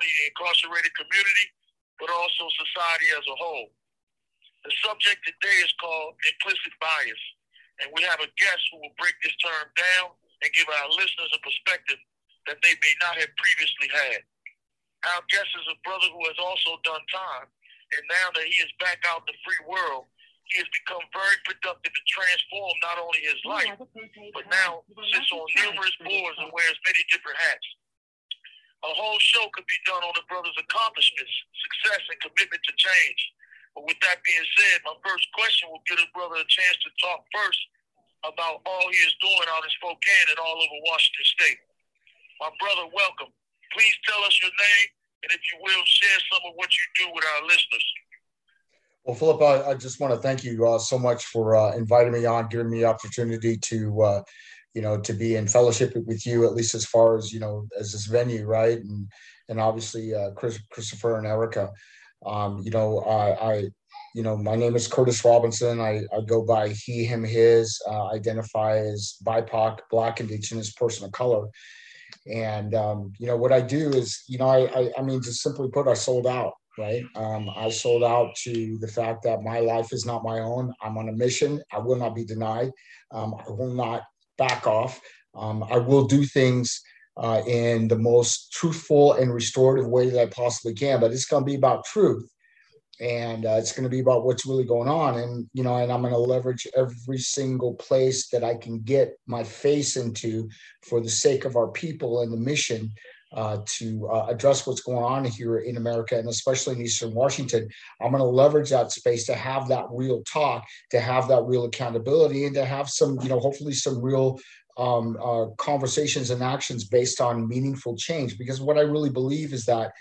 only the incarcerated community, but also society as a whole. The subject today is called implicit bias, and we have a guest who will break this term down and give our listeners a perspective that they may not have previously had. Our guest is a brother who has also done time, and now that he is back out in the free world, he has become very productive and transformed not only his life, but now sits on numerous boards and wears many different hats. A whole show could be done on the brother's accomplishments, success, and commitment to change. But with that being said, my first question will give the brother a chance to talk first about all he is doing out in Spokane and all over Washington State. My brother, welcome. Please tell us your name, and if you will, share some of what you do with our listeners. Well, Phillip, I, I just want to thank you uh, so much for uh, inviting me on, giving me the opportunity to, uh, you know, to be in fellowship with you, at least as far as you know, as this venue, right? And and obviously, uh, Chris, Christopher and Erica. Um, you know, I, I, you know, my name is Kurtis Robinson. I, I go by he, him, his. Uh, identify as BIPOC, Black, Indigenous person of color. And um, you know what I do is, you know, I, I, I mean, just simply put, I sold out right? Um, I sold out to the fact that my life is not my own. I'm on a mission. I will not be denied. Um, I will not back off. Um, I will do things uh, in the most truthful and restorative way that I possibly can, but it's going to be about truth. And uh, it's going to be about what's really going on. And, you know, and I'm going to leverage every single place that I can get my face into for the sake of our people and the mission uh, to uh, address what's going on here in America and especially in Eastern Washington. I'm going to leverage that space to have that real talk, to have that real accountability, and to have some, you know, hopefully some real um, uh, conversations and actions based on meaningful change. Because what I really believe is that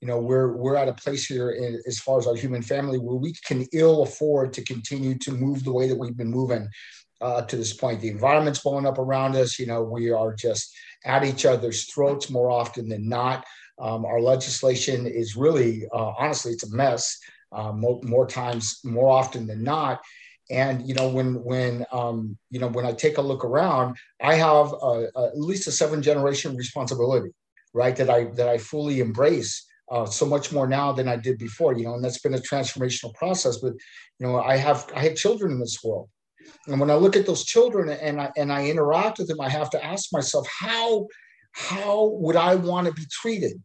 you know we're we're at a place here in, as far as our human family where we can ill afford to continue to move the way that we've been moving uh, to this point. The environment's blowing up around us. You know, we are just at each other's throats more often than not. Um, our legislation is really, uh, honestly, it's a mess. Uh, more, more, times, more often than not. And you know, when when um, you know when I take a look around, I have a, a, at least a seven generation responsibility, right? That I that I fully embrace. Uh, so much more now than I did before, you know, and that's been a transformational process. But you know, I have I have children in this world, and when I look at those children and I, and I interact with them, I have to ask myself, how, how would I want to be treated?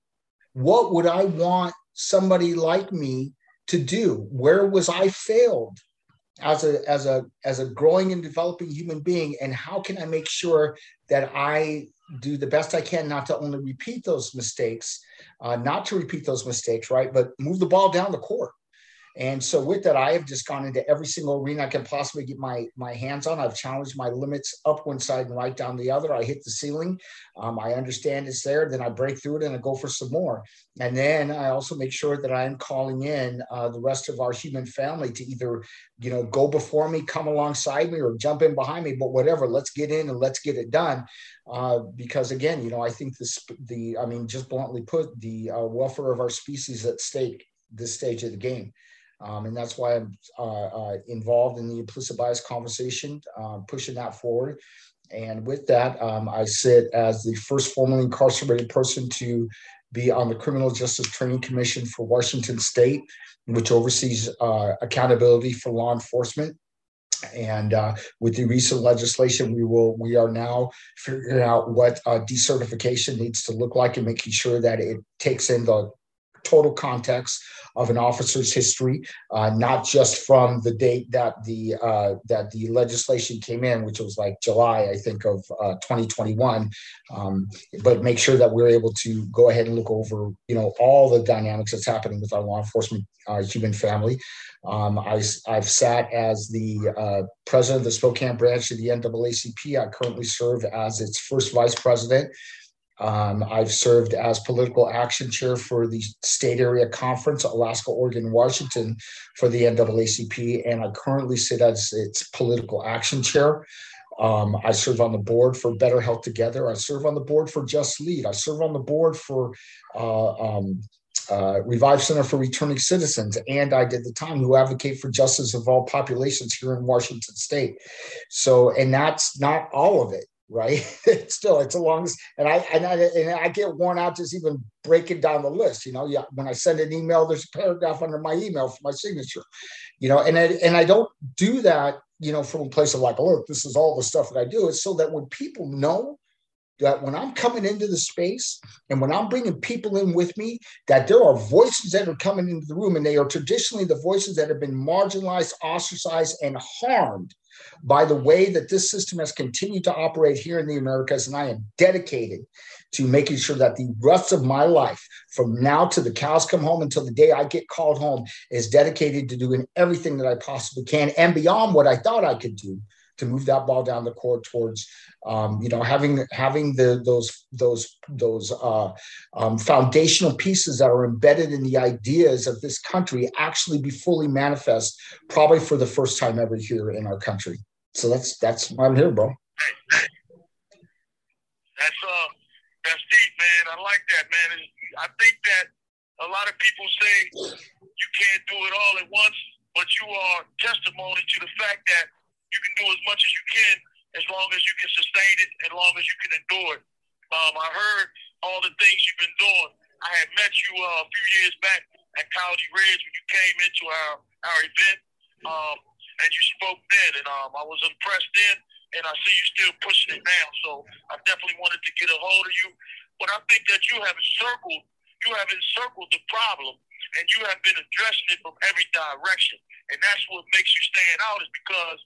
What would I want somebody like me to do? Where was I failed as a, as a, as a growing and developing human being? And how can I make sure that I do the best I can not to only repeat those mistakes, uh, not to repeat those mistakes, right? But move the ball down the court and so with that, I have just gone into every single arena I can possibly get my my hands on. I've challenged my limits up one side and right down the other. I hit the ceiling. Um, I understand it's there. Then I break through it and I go for some more. And then I also make sure that I'm calling in uh, the rest of our human family to either, you know, go before me, come alongside me, or jump in behind me. But whatever, let's get in and let's get it done. Uh, because again, you know, I think this the I mean, just bluntly put, the uh, welfare of our species at stake this stage of the game. Um, and that's why I'm uh, uh, involved in the implicit bias conversation, uh, pushing that forward. And with that, um, I sit as the first formerly incarcerated person to be on the Criminal Justice Training Commission for Washington State, which oversees uh, accountability for law enforcement. And uh, with the recent legislation, we will we are now figuring out what uh, decertification needs to look like and making sure that it takes in the total context of an officer's history, uh, not just from the date that the uh, that the legislation came in, which was like July, I think, of uh, 2021. Um, but make sure that we're able to go ahead and look over, you know, all the dynamics that's happening with our law enforcement uh, human family. Um, I, have sat as the uh, president of the Spokane branch of the NAACP. I currently serve as its first vice president. Um, I've served as political action chair for the state area conference, Alaska, Oregon, Washington for the NAACP, and I currently sit as its political action chair. Um, I serve on the board for Better Health Together. I serve on the board for Just Lead. I serve on the board for uh, um, uh, Revive Center for Returning Citizens, and I did the time who advocate for justice of all populations here in Washington State. So, and that's not all of it, right? it's still it's a long and I and I and I get worn out just even breaking down the list. You know, yeah, when I send an email, there's a paragraph under my email for my signature. You know, and I, and I don't do that, you know, from a place of like, oh, look, this is all the stuff that I do. It's so that when people know that when I'm coming into the space and when I'm bringing people in with me, that there are voices that are coming into the room, and they are traditionally the voices that have been marginalized, ostracized, and harmed by the way that this system has continued to operate here in the Americas. And I am dedicated to making sure that the rest of my life, from now to the cows come home until the day I get called home, is dedicated to doing everything that I possibly can and beyond what I thought I could do to move that ball down the court towards um, you know having having the those those those uh, um, foundational pieces that are embedded in the ideas of this country actually be fully manifest probably for the first time ever here in our country. So that's that's why i'm here bro. That's uh that's deep man. I like that man. I think that a lot of people say you can't do it all at once but you are testimony to the fact that you can do as much as you can as long as you can sustain it, as long as you can endure it. Um, I heard all the things you've been doing. I had met you uh, a few years back at Coyote Ridge when you came into our our event, um, and you spoke then, and um, I was impressed then, and I see you still pushing it now. So I definitely wanted to get a hold of you. But I think that you have encircled you have encircled the problem, and you have been addressing it from every direction, and that's what makes you stand out is because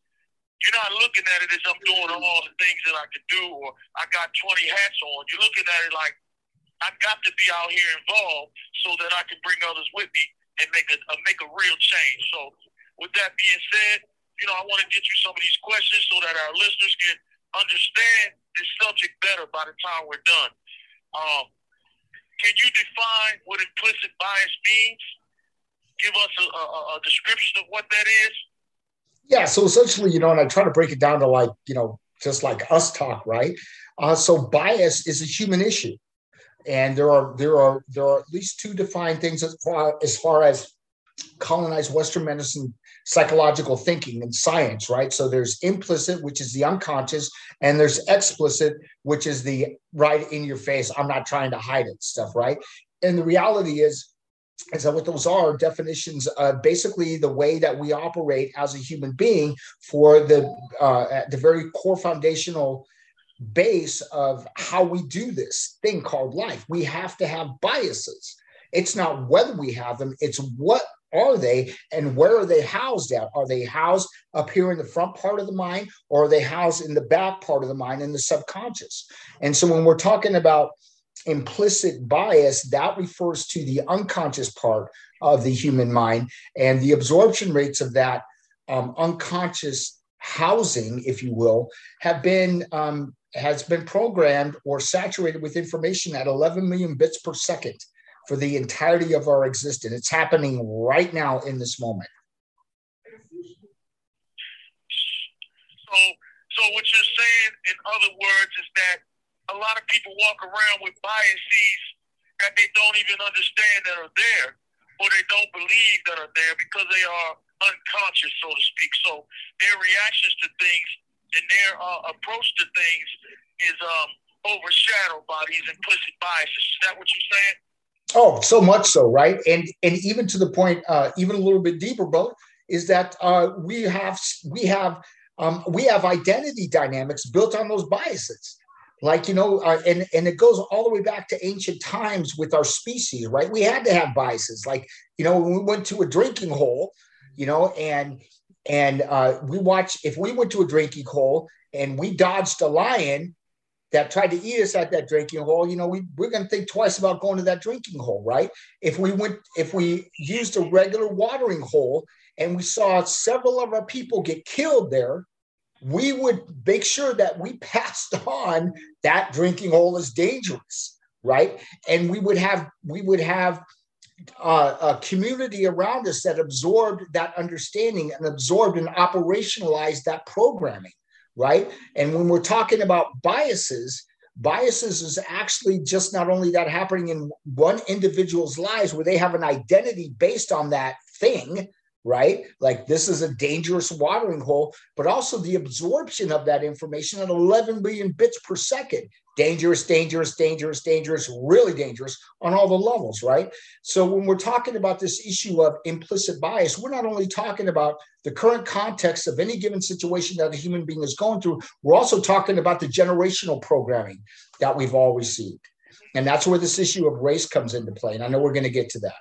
you're not looking at it as I'm doing all the things that I can do or I got 20 hats on. You're looking at it like I've got to be out here involved so that I can bring others with me and make a, a make a real change. So, with that being said, you know, I want to get you some of these questions so that our listeners can understand this subject better by the time we're done. Um, can you define what implicit bias means? Give us a, a, a description of what that is. Yeah, so essentially, you know, and I try to break it down to like, you know, just like us talk, right? Uh, so bias is a human issue, and there are there are there are at least two defined things as far as far as colonized Western medicine psychological thinking and science, right? So there's implicit, which is the unconscious, and there's explicit, which is the right in your face. I'm not trying to hide it stuff, right? And the reality is and that what those are definitions of basically the way that we operate as a human being for the uh, the very core foundational base of how we do this thing called life. We have to have biases. It's not whether we have them it's what are they and where are they housed at? Are they housed up here in the front part of the mind or are they housed in the back part of the mind in the subconscious? And so when we're talking about implicit bias, that refers to the unconscious part of the human mind. And the absorption rates of that um, unconscious housing, if you will, have been um, has been programmed or saturated with information at 11 million bits per second for the entirety of our existence. It's happening right now in this moment. So, so what you're saying, in other words, is that a lot of people walk around with biases that they don't even understand that are there or they don't believe that are there because they are unconscious, so to speak. So their reactions to things and their uh, approach to things is um, overshadowed by these implicit biases. Is that what you're saying? Oh, so much so, right? And and even to the point, uh, even a little bit deeper, brother, is that uh, we have we have um, we have identity dynamics built on those biases like you know uh, and and it goes all the way back to ancient times with our species right? We had to have biases. Like you know when we went to a drinking hole you know and and uh, we watch if we went to a drinking hole and we dodged a lion that tried to eat us at that drinking hole you know we, we're going to think twice about going to that drinking hole right? If we went if we used a regular watering hole and we saw several of our people get killed there we would make sure that we passed on that drinking hole is dangerous, right? And we would have we would have uh, a community around us that absorbed that understanding and absorbed and operationalized that programming, right? And when we're talking about biases, biases is actually just not only that happening in one individual's lives where they have an identity based on that thing right? Like this is a dangerous watering hole, but also the absorption of that information at 11 billion bits per second. Dangerous, dangerous, dangerous, dangerous, really dangerous on all the levels, right? So when we're talking about this issue of implicit bias, we're not only talking about the current context of any given situation that a human being is going through, we're also talking about the generational programming that we've all received. And that's where this issue of race comes into play. And I know we're going to get to that.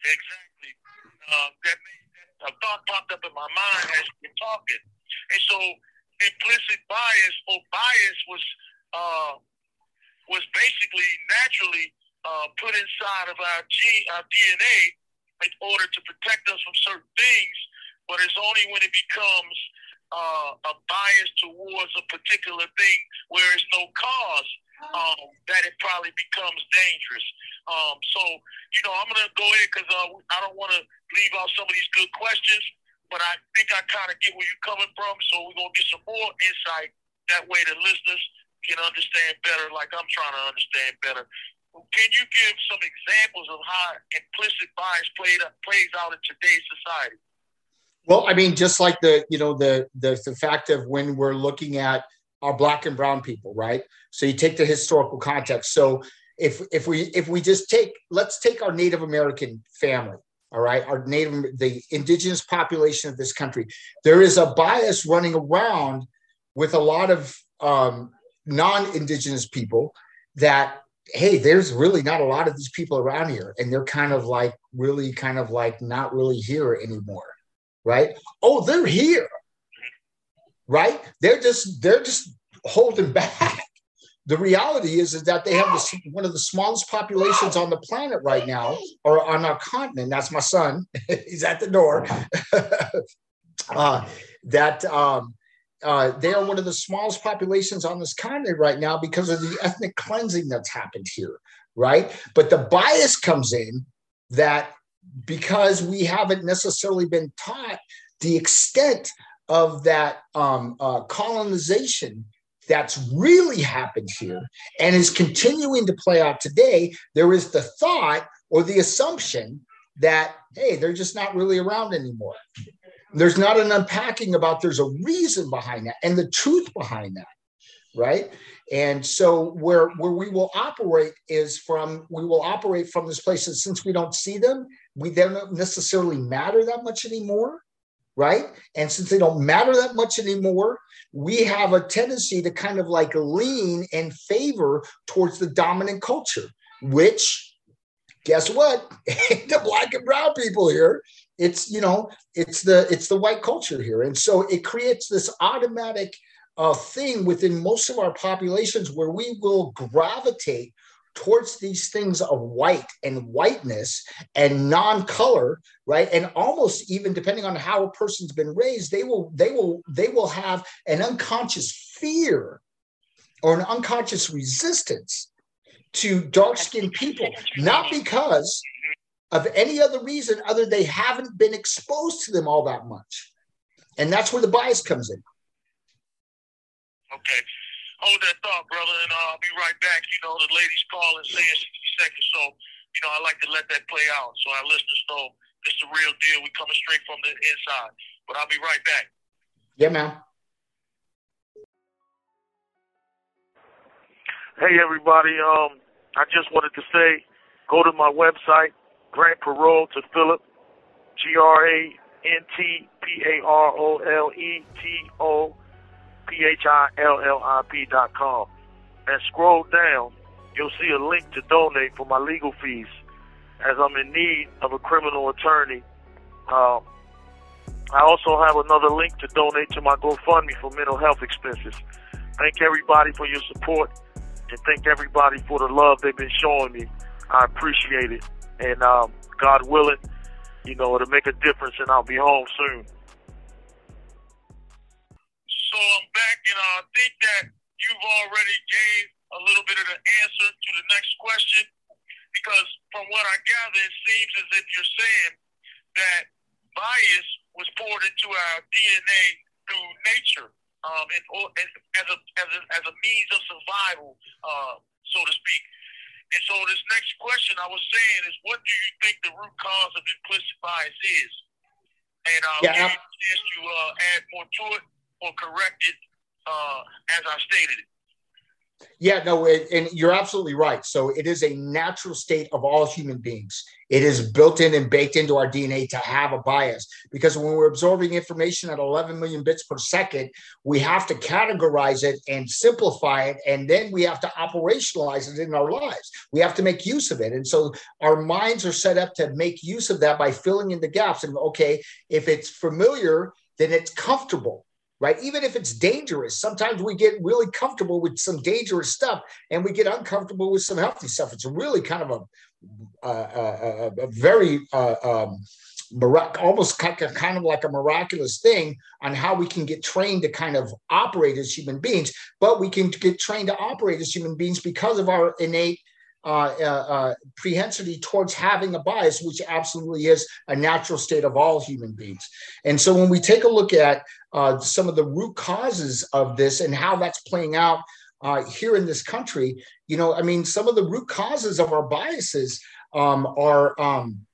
Exactly uh, that a thought popped up in my mind as you were talking. And so implicit bias or bias was uh, was basically naturally uh, put inside of our gene, our DNA in order to protect us from certain things, but it's only when it becomes uh, a bias towards a particular thing where it's no cause um, that it probably becomes dangerous. Um, so, you know, I'm going to go ahead because uh, I don't want to leave out some of these good questions, but I think I kind of get where you're coming from. So we're going to get some more insight. That way the listeners can understand better, like I'm trying to understand better. Can you give some examples of how implicit bias played, plays out in today's society? Well, I mean, just like the you know the the the fact of when we're looking at our black and brown people, right? So you take the historical context. So if if we if we just take let's take our Native American family, all right, our Native the indigenous population of this country. There is a bias running around with a lot of um, non-indigenous people that hey, there's really not a lot of these people around here, and they're kind of like really kind of like not really here anymore right? Oh, they're here, right? They're just they're just holding back. The reality is, is that they have this, one of the smallest populations on the planet right now, or on our continent. That's my son. He's at the door. uh, that um, uh, they are one of the smallest populations on this continent right now because of the ethnic cleansing that's happened here, right? But the bias comes in that because we haven't necessarily been taught the extent of that um, uh, colonization that's really happened here and is continuing to play out today, there is the thought or the assumption that, hey, they're just not really around anymore. There's not an unpacking about there's a reason behind that and the truth behind that, right? And so where where we will operate is from we will operate from this place. And since we don't see them, we they don't necessarily matter that much anymore, right? And since they don't matter that much anymore, we have a tendency to kind of like lean and favor towards the dominant culture, which guess what? the black and brown people here, it's you know, it's the it's the white culture here. And so it creates this automatic uh, thing within most of our populations where we will gravitate towards these things of white and whiteness and non-color right? And almost even depending on how a person's been raised they will they will they will have an unconscious fear or an unconscious resistance to dark-skinned people. Not because of any other reason other than they haven't been exposed to them all that much. And that's where the bias comes in. Okay. Hold that thought, brother, and uh, I'll be right back. You know, the lady's calling saying 60 seconds, so, you know, I like to let that play out so our listeners know it's is the real deal. We coming straight from the inside. But I'll be right back. Yeah, man. Hey, everybody. Um, I just wanted to say, go to my website, grant parole to Phillip, G R A N T P A R O L E T O P-H-I-L-L-I-P dot com. And scroll down, you'll see a link to donate for my legal fees as I'm in need of a criminal attorney. Um, I also have another link to donate to my GoFundMe for mental health expenses. Thank everybody for your support and thank everybody for the love they've been showing me. I appreciate it. And um, God willing, you know, it'll make a difference and I'll be home soon. So I'm back, and I think that you've already gave a little bit of the answer to the next question, because from what I gather, it seems as if you're saying that bias was poured into our DNA through nature. um, and, as a as a as a means of survival, uh, so to speak. And so this next question I was saying is, what do you think the root cause of implicit bias is? And uh, yeah, give you chance to uh, add more to it or correct it uh, as I stated it. Yeah, no, it, and you're absolutely right. So it is a natural state of all human beings. It is built in and baked into our DNA to have a bias because when we're absorbing information at 11 million bits per second, we have to categorize it and simplify it, and then we have to operationalize it in our lives. We have to make use of it, and so our minds are set up to make use of that by filling in the gaps. And okay, if it's familiar, then it's comfortable right? Even if it's dangerous, sometimes we get really comfortable with some dangerous stuff and we get uncomfortable with some healthy stuff. It's really kind of a, a, a, a very uh, um, almost kind of, kind of like a miraculous thing on how we can get trained to kind of operate as human beings, but we can get trained to operate as human beings because of our innate uh, uh, propensity towards having a bias, which absolutely is a natural state of all human beings. And so when we take a look at uh, some of the root causes of this and how that's playing out uh, here in this country, you know, I mean, some of the root causes of our biases um, are. Um,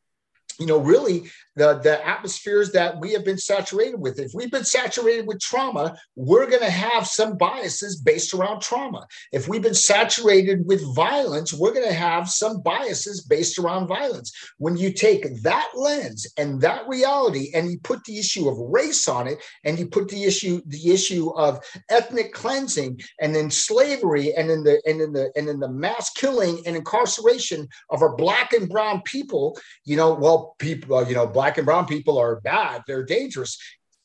you know, really the, the atmospheres that we have been saturated with. If we've been saturated with trauma, we're going to have some biases based around trauma. If we've been saturated with violence, we're going to have some biases based around violence. When you take that lens and that reality and you put the issue of race on it and you put the issue the issue of ethnic cleansing and then slavery and in the and in the and in the mass killing and incarceration of our black and brown people, you know, well, people, you know, black black and brown people are bad, they're dangerous,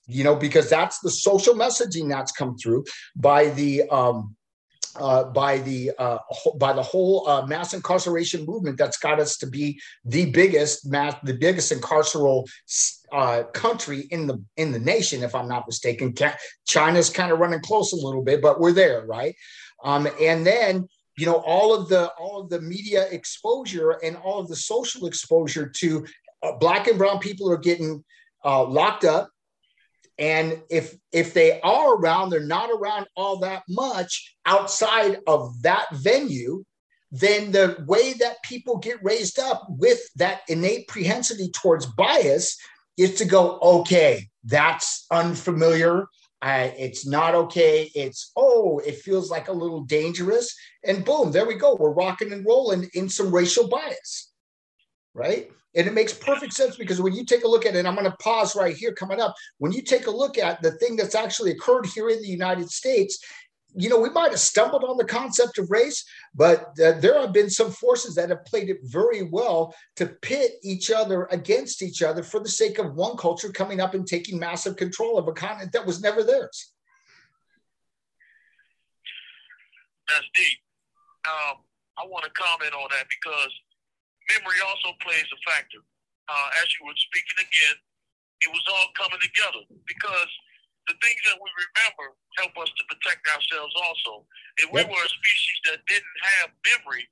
you know, because that's the social messaging that's come through by the um, uh, by the uh, by the whole uh, mass incarceration movement that's got us to be the biggest mass the biggest incarceral uh, country in the in the nation if I'm not mistaken. China's kind of running close a little bit, but we're there, right? Um, and then you know all of the all of the media exposure and all of the social exposure to black and brown people are getting uh, locked up. And if if they are around they're not around all that much outside of that venue then the way that people get raised up with that innate propensity towards bias is to go okay that's unfamiliar. Uh, it's not okay. It's oh it feels like a little dangerous. And boom there we go. We're rocking and rolling in some racial bias right and it makes perfect sense because when you take a look at it, I'm going to pause right here coming up. When you take a look at the thing that's actually occurred here in the United States, you know, we might have stumbled on the concept of race, but uh, there have been some forces that have played it very well to pit each other against each other for the sake of one culture coming up and taking massive control of a continent that was never theirs. That's deep. Um, I want to comment on that because memory also plays a factor. Uh, as you were speaking again, it was all coming together because the things that we remember help us to protect ourselves also. If we were a species that didn't have memory,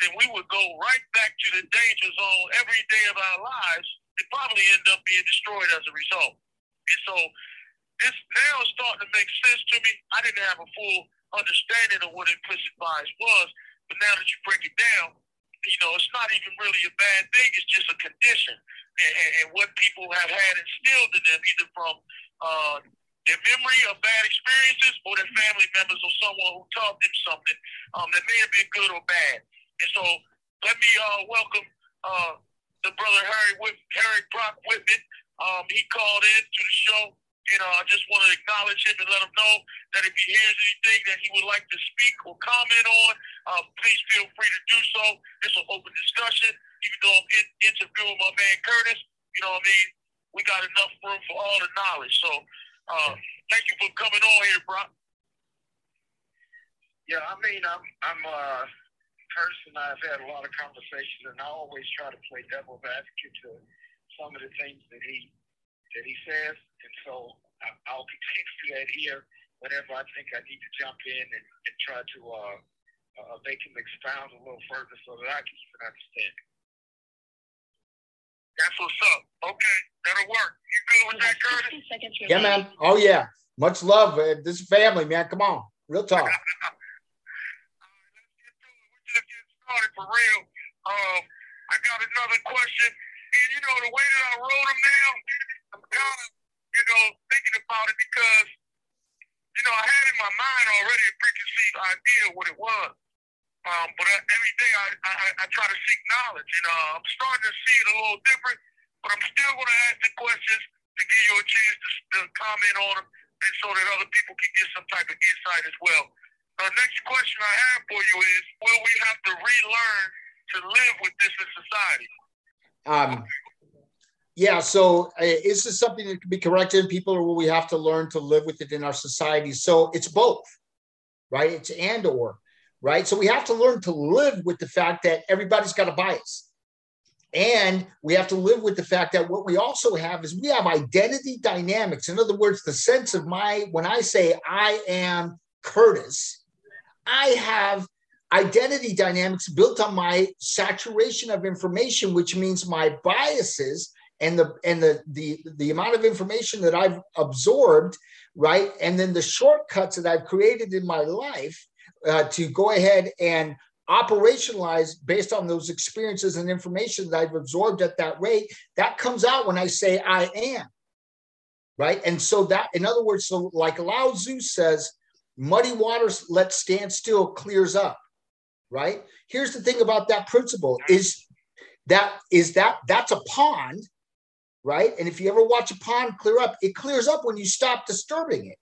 then we would go right back to the danger zone every day of our lives and probably end up being destroyed as a result. And so this now is starting to make sense to me. I didn't have a full understanding of what implicit bias was, but now that you break it down, you know, it's not even really a bad thing. It's just a condition, and, and, what people have had instilled in them, either from uh, their memory of bad experiences or their family members or someone who taught them something um, that may have been good or bad. And so, let me uh, welcome uh, the brother Harry Harry Brock Whitman. Um, he called in to the show you know, I just want to acknowledge him and let him know that if he hears anything that he would like to speak or comment on, uh, please feel free to do so. It's an open discussion. Even though I'm in, interviewing my man Kurtis, you know what I mean? We got enough room for all the knowledge. So uh, thank you for coming on here, bro. Yeah, I mean, I'm, I'm uh, Kurtis I have had a lot of conversations, and I always try to play devil's advocate to some of the things that he that he says, and so I'll continue to do that here whenever I think I need to jump in and, and try to uh, uh, make him expound a little further so that I can even understand it. That's what's up. Okay, that'll work. You good with that, Kurtis? Yeah, man. Oh yeah. Much love. Man. This is family, man. Come on. Real talk. let's get started for real. Um, I got another question. And, you know, the way that I wrote them now, I'm kind of, you know, thinking about it because, you know, I had in my mind already a preconceived idea of what it was. Um, but I, every day I, I, I try to seek knowledge. And uh, I'm starting to see it a little different, but I'm still going to ask the questions to give you a chance to, to comment on them and so that other people can get some type of insight as well. The uh, next question I have for you is, will we have to relearn to live with this in society? Um, yeah, so uh, is this something that can be corrected in people, or will we have to learn to live with it in our society? So it's both, right? It's and or, right? So we have to learn to live with the fact that everybody's got a bias. And we have to live with the fact that what we also have is we have identity dynamics. In other words, the sense of my, when I say I am Kurtis, I have identity dynamics built on my saturation of information, which means my biases and the and the the the amount of information that I've absorbed, right, and then the shortcuts that I've created in my life uh, to go ahead and operationalize based on those experiences and information that I've absorbed at that rate. That comes out when I say I am, right, and so that in other words, so like Lao Tzu says, muddy waters let stand still clears up right? Here's the thing about that principle is that is that that's a pond, right? And if you ever watch a pond clear up, it clears up when you stop disturbing it.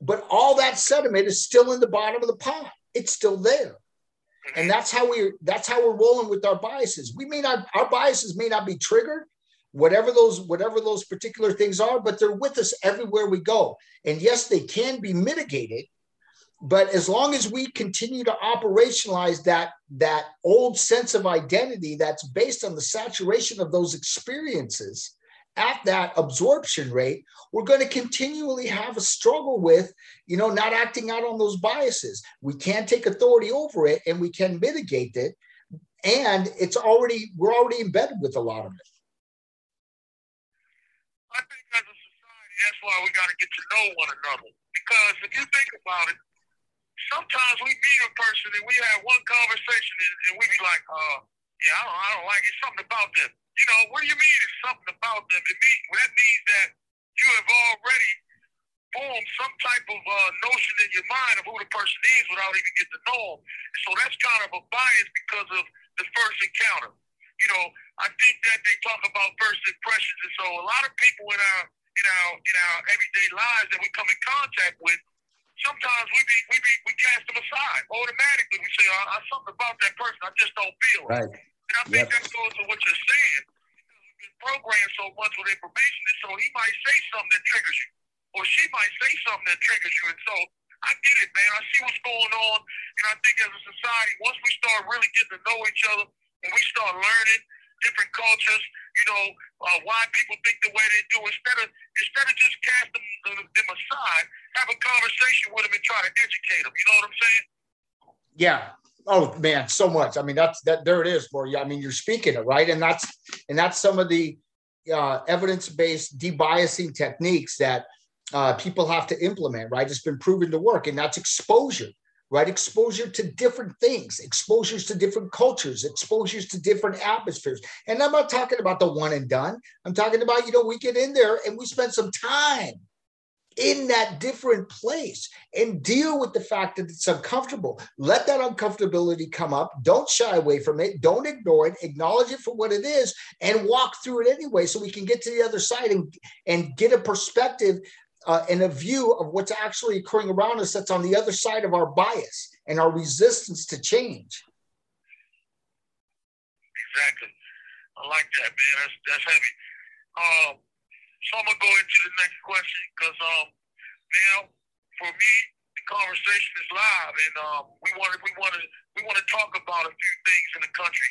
But all that sediment is still in the bottom of the pond. It's still there. Mm-hmm. And that's how we that's how we're rolling with our biases. We may not our biases may not be triggered, whatever those whatever those particular things are, but they're with us everywhere we go. And yes, they can be mitigated but as long as we continue to operationalize that that old sense of identity that's based on the saturation of those experiences at that absorption rate we're going to continually have a struggle with you know not acting out on those biases. We can take authority over it and we can mitigate it. And it's already we're already embedded with a lot of it. I think as a society that's why we got to get to know one another. Because if you think about it sometimes we meet a person and we have one conversation and, and we be like, uh, yeah, I don't, I don't like it. Something about them. You know, what do you mean it's something about them? It mean, well, that means that you have already formed some type of uh, notion in your mind of who the person is without even getting to know them. So that's kind of a bias because of the first encounter. You know, I think that they talk about first impressions, and so a lot of people in our in our in our everyday lives that we come in contact with sometimes we be we be we cast them aside automatically. We say, oh, "I something about that person. I just don't feel it." Right. And I think yep. that goes to what you're saying. We've been programmed so much with information, and so he might say something that triggers you, or she might say something that triggers you, and so. I get it, man. I see what's going on, and I think as a society, once we start really getting to know each other, and we start learning different cultures, you know, uh, why people think the way they do. Instead of instead of just casting them, them aside, have a conversation with them and try to educate them. You know what I'm saying? Yeah. Oh man, so much. I mean, that's that. There it is for you. I mean, you're speaking it right, and that's and that's some of the uh, evidence-based debiasing techniques that uh, people have to implement. Right, it's been proven to work, and that's exposure right? Exposure to different things, exposures to different cultures, exposures to different atmospheres. And I'm not talking about the one and done. I'm talking about, you know, we get in there and we spend some time in that different place and deal with the fact that it's uncomfortable. Let that uncomfortability come up. Don't shy away from it. Don't ignore it. Acknowledge it for what it is and walk through it anyway so we can get to the other side and, and get a perspective uh, and a view of what's actually occurring around us that's on the other side of our bias and our resistance to change. Exactly. I like that, man. That's that's heavy. Um, so I'm gonna go into the next question because um, now for me the conversation is live, and um, we want to we want to we want to talk about a few things in the country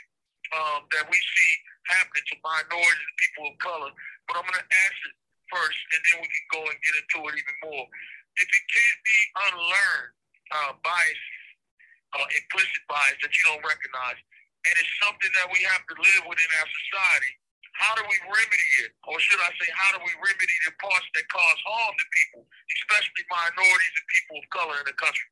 um, that we see happening to minorities and people of color. But I'm gonna ask it first, and then we can go and get into it even more. If it can't be unlearned uh, bias, uh, implicit bias that you don't recognize, and it's something that we have to live with in our society, how do we remedy it? Or should I say, how do we remedy the parts that cause harm to people, especially minorities and people of color in the country?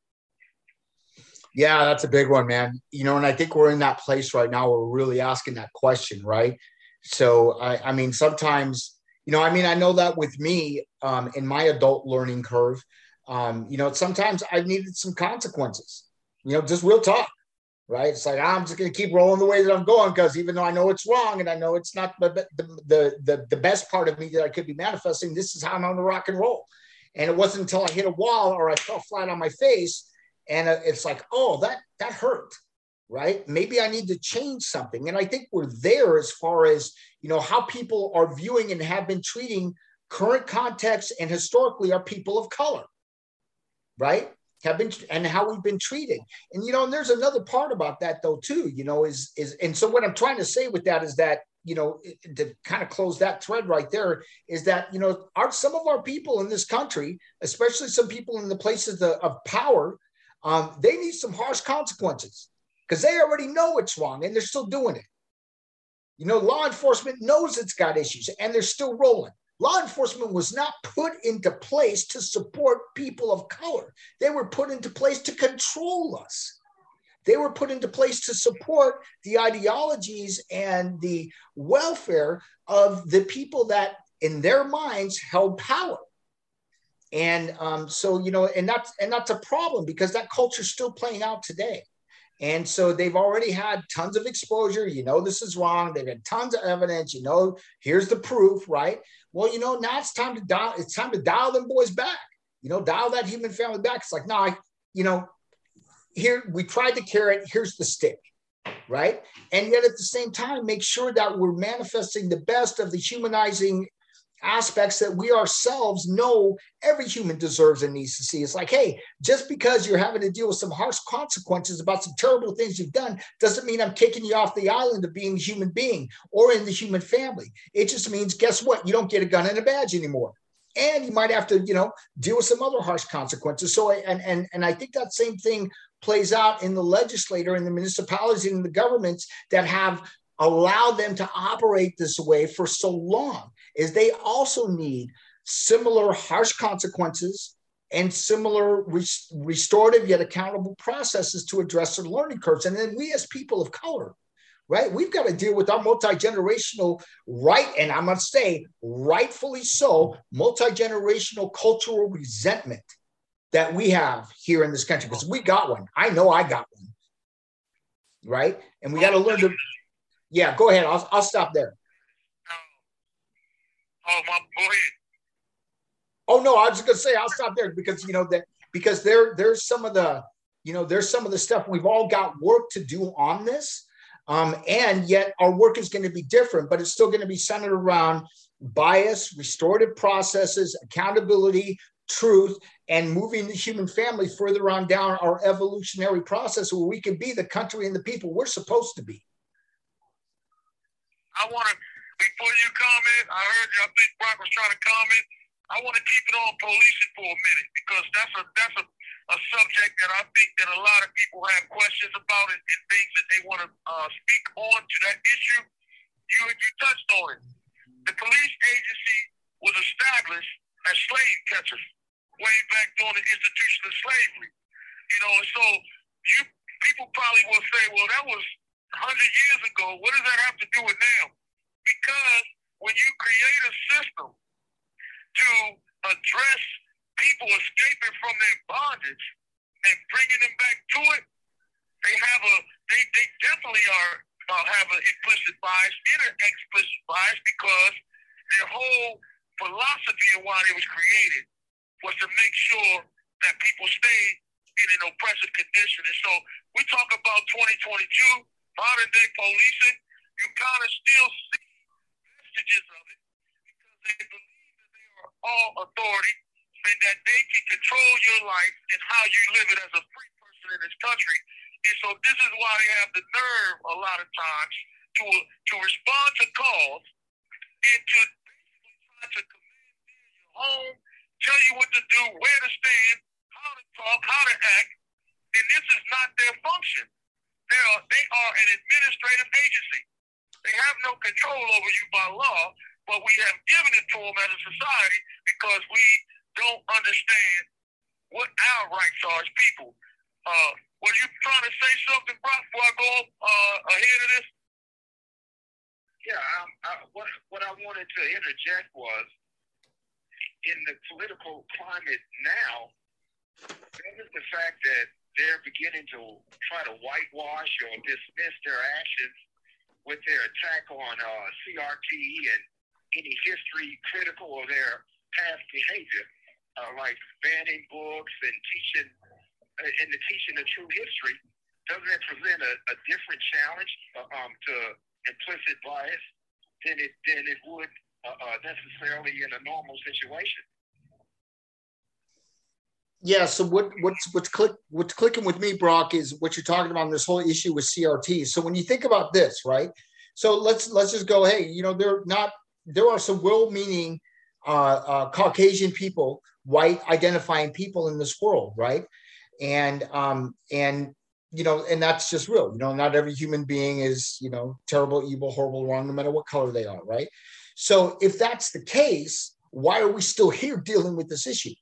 Yeah, that's a big one, man. You know, and I think we're in that place right now where we're really asking that question, right? So, I, I mean, sometimes, you know, I mean, I know that with me um, in my adult learning curve, um, you know, sometimes I've needed some consequences, you know, just real talk right? It's like I'm just going to keep rolling the way that I'm going because even though I know it's wrong and I know it's not the, the the the best part of me that I could be manifesting, this is how I'm on the rock and roll. And it wasn't until I hit a wall or I fell flat on my face, and it's like, oh, that that hurt, right? Maybe I need to change something. And I think we're there as far as you know how people are viewing and have been treating current context and historically are people of color, right? have been and how we've been treated and you know and there's another part about that though too you know is is and so what i'm trying to say with that is that you know to kind of close that thread right there is that you know our some of our people in this country especially some people in the places of, of power um, they need some harsh consequences because they already know it's wrong and they're still doing it you know law enforcement knows it's got issues and they're still rolling Law enforcement was not put into place to support people of color. They were put into place to control us. They were put into place to support the ideologies and the welfare of the people that, in their minds, held power. And um, so, you know, and that's and that's a problem because that culture is still playing out today. And so they've already had tons of exposure. You know, this is wrong. They've had tons of evidence. You know, here's the proof, right? Well, you know, now it's time to dial, it's time to dial them boys back. You know, dial that human family back. It's like, no, I, you know, here we tried the carrot, here's the stick, right? And yet at the same time, make sure that we're manifesting the best of the humanizing aspects that we ourselves know every human deserves and needs to see. It's like, hey, just because you're having to deal with some harsh consequences about some terrible things you've done doesn't mean I'm kicking you off the island of being a human being or in the human family. It just means, guess what? You don't get a gun and a badge anymore. And you might have to, you know, deal with some other harsh consequences. So, and and and I think that same thing plays out in the legislator in the municipalities and the governments that have allowed them to operate this way for so long is they also need similar harsh consequences and similar restorative yet accountable processes to address their learning curves. And then we as people of color, right, we've got to deal with our multi-generational right, and I'm going to say rightfully so, multi-generational cultural resentment that we have here in this country because we got one. I know I got one. Right. And we got to learn to, yeah, go ahead. I'll, I'll stop there. Oh, my. Oh no, I was gonna say I'll stop there because you know that because there there's some of the you know there's some of the stuff we've all got work to do on this, um, and yet our work is going to be different, but it's still going to be centered around bias, restorative processes, accountability, truth, and moving the human family further on down our evolutionary process where we can be the country and the people we're supposed to be. I want to before you comment, I heard you. I think Brock was trying to comment. I want to keep it on policing for a minute because that's a that's a, a subject that I think that a lot of people have questions about and, and things that they want to uh, speak on to that issue. You you touched on it. The police agency was established as slave catchers way back during the institution of slavery. You know, so you people probably will say, well, that was 100 years ago. What does that have to do with now? Because when you create a system to address people escaping from their bondage and bringing them back to it, they have a they, they definitely are uh, have an implicit bias and an explicit bias because their whole philosophy of why they was created was to make sure that people stay in an oppressive condition. And so we talk about 2022, modern day policing, you kind of still see vestiges of it because they believe that they are all authority and that they can control your life and how you live it as a free person in this country. And so this is why they have the nerve a lot of times to to respond to calls and to basically try to command your home, tell you what to do, where to stand, how to talk, how to act. And this is not their function. They are they are an administrative agency. They have no control over you by law, but we have given it to them as a society because we don't understand what our rights are as people. Uh, were you trying to say something, Brock, before I go uh, ahead of this? Yeah, um, I, what what I wanted to interject was in the political climate now, given the fact that they're beginning to try to whitewash or dismiss their actions with their attack on uh, CRT and any history critical of their past behavior, uh, like banning books and teaching uh, and the teaching of true history, doesn't that present a, a different challenge uh, um, to implicit bias than it than it would uh, necessarily in a normal situation? Yeah. So what what's what's click what's clicking with me, Brock, is what you're talking about. This whole issue with CRT. So when you think about this, right? So let's let's just go. Hey, you know, they're not. There are some well-meaning uh, uh, Caucasian people, white identifying people in this world, right? And um, and you know, and that's just real. You know, not every human being is you know terrible, evil, horrible, wrong, no matter what color they are, right? So if that's the case, why are we still here dealing with this issue?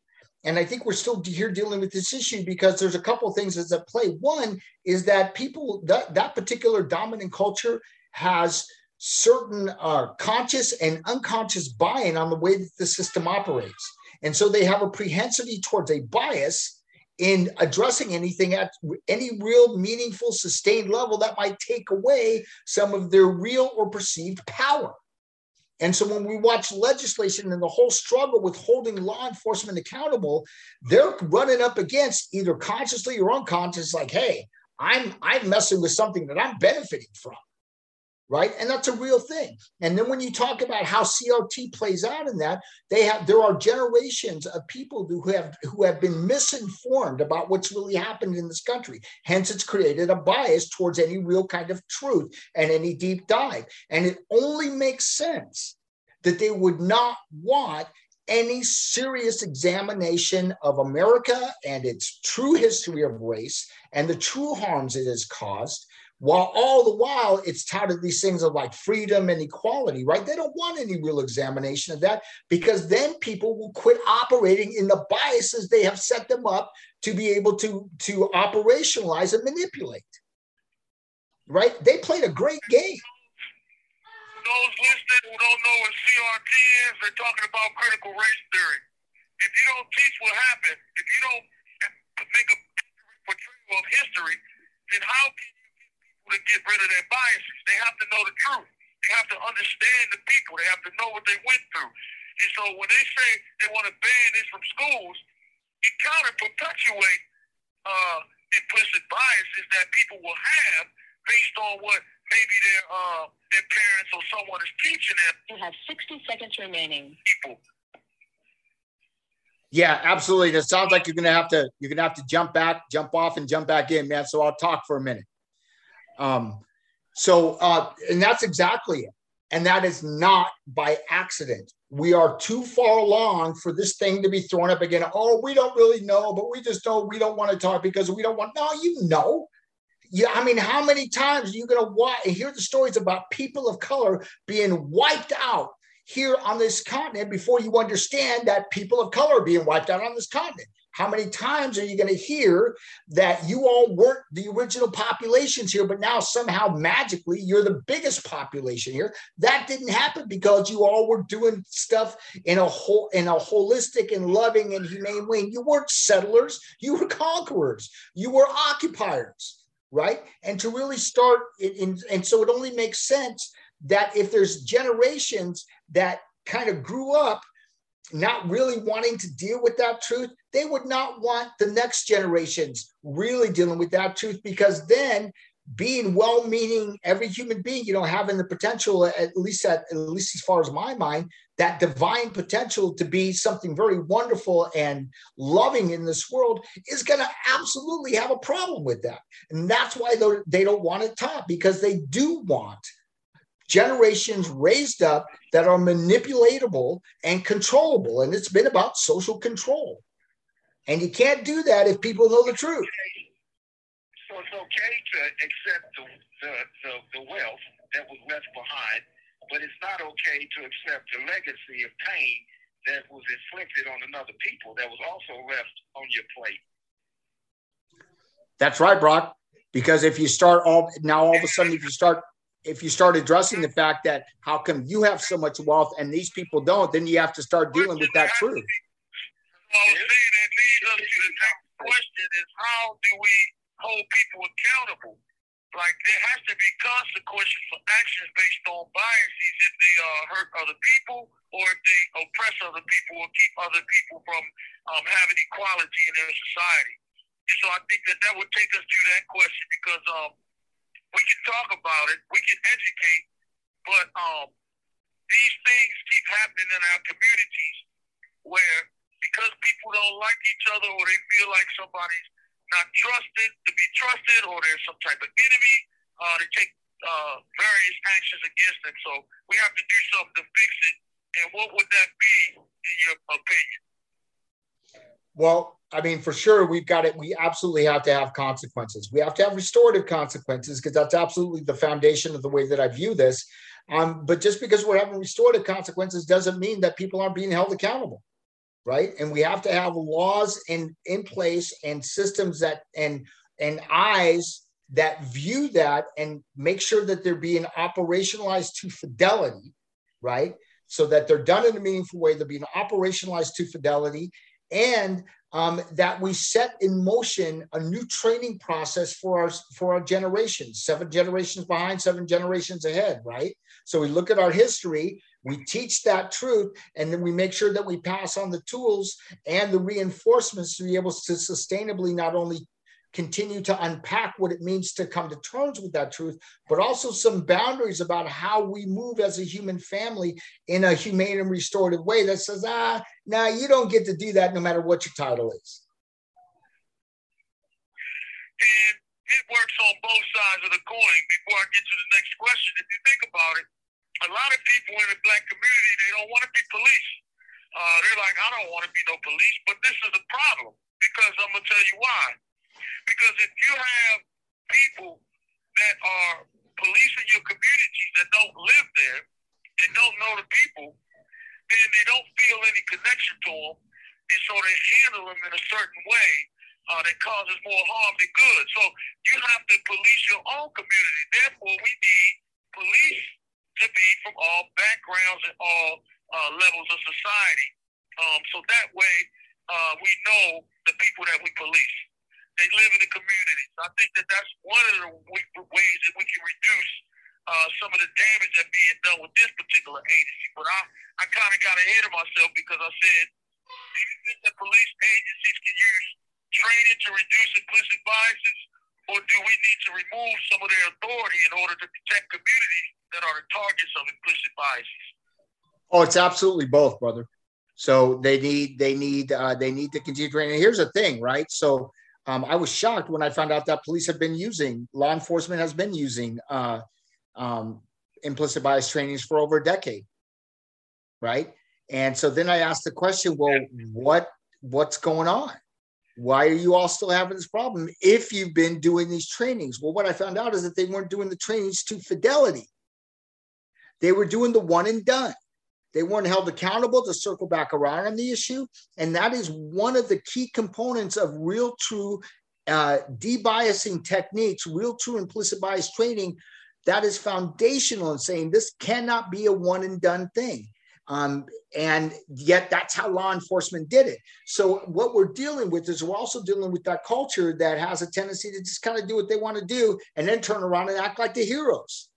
And I think we're still here dealing with this issue because there's a couple things that's at play. One is that people that that particular dominant culture has certain uh, conscious and unconscious buy-in on the way that the system operates. And so they have a propensity towards a bias in addressing anything at any real meaningful sustained level that might take away some of their real or perceived power. And so when we watch legislation and the whole struggle with holding law enforcement accountable, they're running up against either consciously or unconsciously, like, hey, I'm I'm messing with something that I'm benefiting from right? And that's a real thing. And then when you talk about how crt plays out in that they have there are generations of people who have who have been misinformed about what's really happened in this country. Hence it's created a bias towards any real kind of truth and any deep dive. And it only makes sense that they would not want any serious examination of America and its true history of race and the true harms it has caused while all the while it's touted these things of like freedom and equality, right? They don't want any real examination of that because then people will quit operating in the biases they have set them up to be able to, to operationalize and manipulate. Right? They played a great game. Those listening who don't know what CRT is, they're talking about critical race theory. If you don't teach what happened, if you don't make a portrayal of history, then how can to get rid of their biases. They have to know the truth. They have to understand the people. They have to know what they went through. And so when they say they want to ban this from schools, it kind of perpetuates uh, implicit biases that people will have based on what maybe their uh, their parents or someone is teaching them. You have 60 seconds remaining. People. Yeah, absolutely. It sounds like you're gonna have to you're gonna have to jump back, jump off, and jump back in, man. So I'll talk for a minute. Um, so, uh, and that's exactly it. And that is not by accident. We are too far along for this thing to be thrown up again. Oh, we don't really know, but we just know we don't want to talk because we don't want. No, you know. Yeah, I mean, how many times are you going to watch and hear the stories about people of color being wiped out here on this continent before you understand that people of color are being wiped out on this continent? How many times are you going to hear that you all weren't the original populations here, but now somehow magically you're the biggest population here? That didn't happen because you all were doing stuff in a whole in a holistic and loving and humane way. You weren't settlers, you were conquerors, you were occupiers, right? And to really start in, and so it only makes sense that if there's generations that kind of grew up not really wanting to deal with that truth, they would not want the next generations really dealing with that truth because then being well-meaning every human being you know having the potential at least at, at least as far as my mind that divine potential to be something very wonderful and loving in this world is going to absolutely have a problem with that. And that's why they don't want it taught because they do want generations raised up that are manipulatable and controllable. And it's been about social control. And you can't do that if people know the truth. So it's okay to accept the, the, the, the wealth that was left behind, but it's not okay to accept the legacy of pain that was inflicted on another people that was also left on your plate. That's right, Brock. Because if you start all now, all of a sudden, if you start if you start addressing the fact that how come you have so much wealth and these people don't, then you have to start dealing with that truth. Well, see, that leads us to the next question: is how do we hold people accountable? Like there has to be consequences for actions based on biases if they uh, hurt other people or if they oppress other people or keep other people from um, having equality in their society. And so I think that that would take us to that question because um, we can talk about it, we can educate, but um, these things keep happening in our communities where because people don't like each other or they feel like somebody's not trusted to be trusted or there's some type of enemy, uh, they take uh, various actions against them. So we have to do something to fix it. And what would that be, in your opinion? Well, I mean, for sure, we've got it. We absolutely have to have consequences. We have to have restorative consequences because that's absolutely the foundation of the way that I view this. Um, but just because we're having restorative consequences doesn't mean that people aren't being held accountable, right? And we have to have laws in in place and systems that and and eyes that view that and make sure that they're being operationalized to fidelity, right? So that they're done in a meaningful way. They're being operationalized to fidelity and um, that we set in motion a new training process for our for our generations seven generations behind seven generations ahead right? So we look at our history we teach that truth and then we make sure that we pass on the tools and the reinforcements to be able to sustainably not only continue to unpack what it means to come to terms with that truth, but also some boundaries about how we move as a human family in a humane and restorative way that says, ah, now nah, you don't get to do that no matter what your title is. And it works on both sides of the coin. Before I get to the next question, if you think about it, a lot of people in the black community, they don't want to be police. Uh, they're like, I don't want to be no police, but this is a problem because I'm going to tell you why because if you have people that are policing your communities that don't live there and don't know the people, then they don't feel any connection to them. And so they handle them in a certain way uh, that causes more harm than good. So you have to police your own community. Therefore, we need police to be from all backgrounds and all uh, levels of society. Um, so that way, uh, we know the people that we police. They live in the community. So I think that that's one of the ways that we can reduce uh, some of the damage that's being done with this particular agency. But I, I kind of got ahead of myself because I said, do you think that police agencies can use training to reduce implicit biases, or do we need to remove some of their authority in order to protect communities that are the targets of implicit biases? Oh, it's absolutely both, brother. So they need they need uh, they need to continue training. Here's the thing, right? So um, I was shocked when I found out that police have been using, law enforcement has been using uh, um, implicit bias trainings for over a decade, right? And so then I asked the question, well, what what's going on? Why are you all still having this problem if you've been doing these trainings? Well, what I found out is that they weren't doing the trainings to fidelity. They were doing the one and done. They weren't held accountable to circle back around on the issue. And that is one of the key components of real true uh, debiasing techniques, real true implicit bias training. That is foundational in saying this cannot be a one and done thing. Um, and yet that's how law enforcement did it. So what we're dealing with is we're also dealing with that culture that has a tendency to just kind of do what they want to do and then turn around and act like the heroes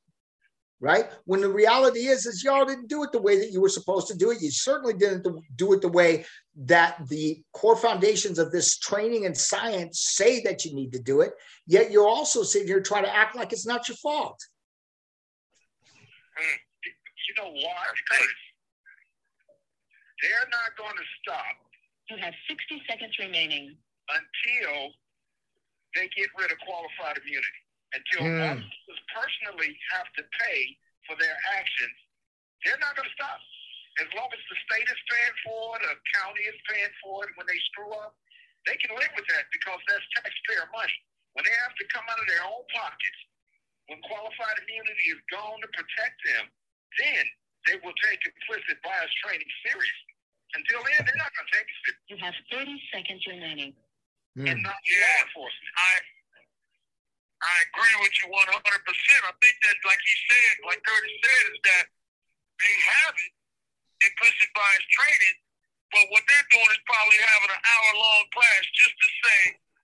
right? When the reality is, is y'all didn't do it the way that you were supposed to do it. You certainly didn't do it the way that the core foundations of this training and science say that you need to do it. Yet you're also sitting here trying to act like it's not your fault. Hmm. You know why? Because they're not going to stop. You have 60 seconds remaining. Until they get rid of qualified immunity until mm. officers personally have to pay for their actions, they're not going to stop. As long as the state is paying for it, a county is paying for it when they screw up, they can live with that because that's taxpayer money. When they have to come out of their own pockets when qualified immunity is gone to protect them, then they will take implicit bias training seriously. Until then, they're not going to take it seriously. You have 30 seconds remaining. Hmm. And not law enforcement. I I agree with you 100. percent I think that, like he said, like Kurtis said, is that they have it implicit bias training, but what they're doing is probably having an hour long class just to say,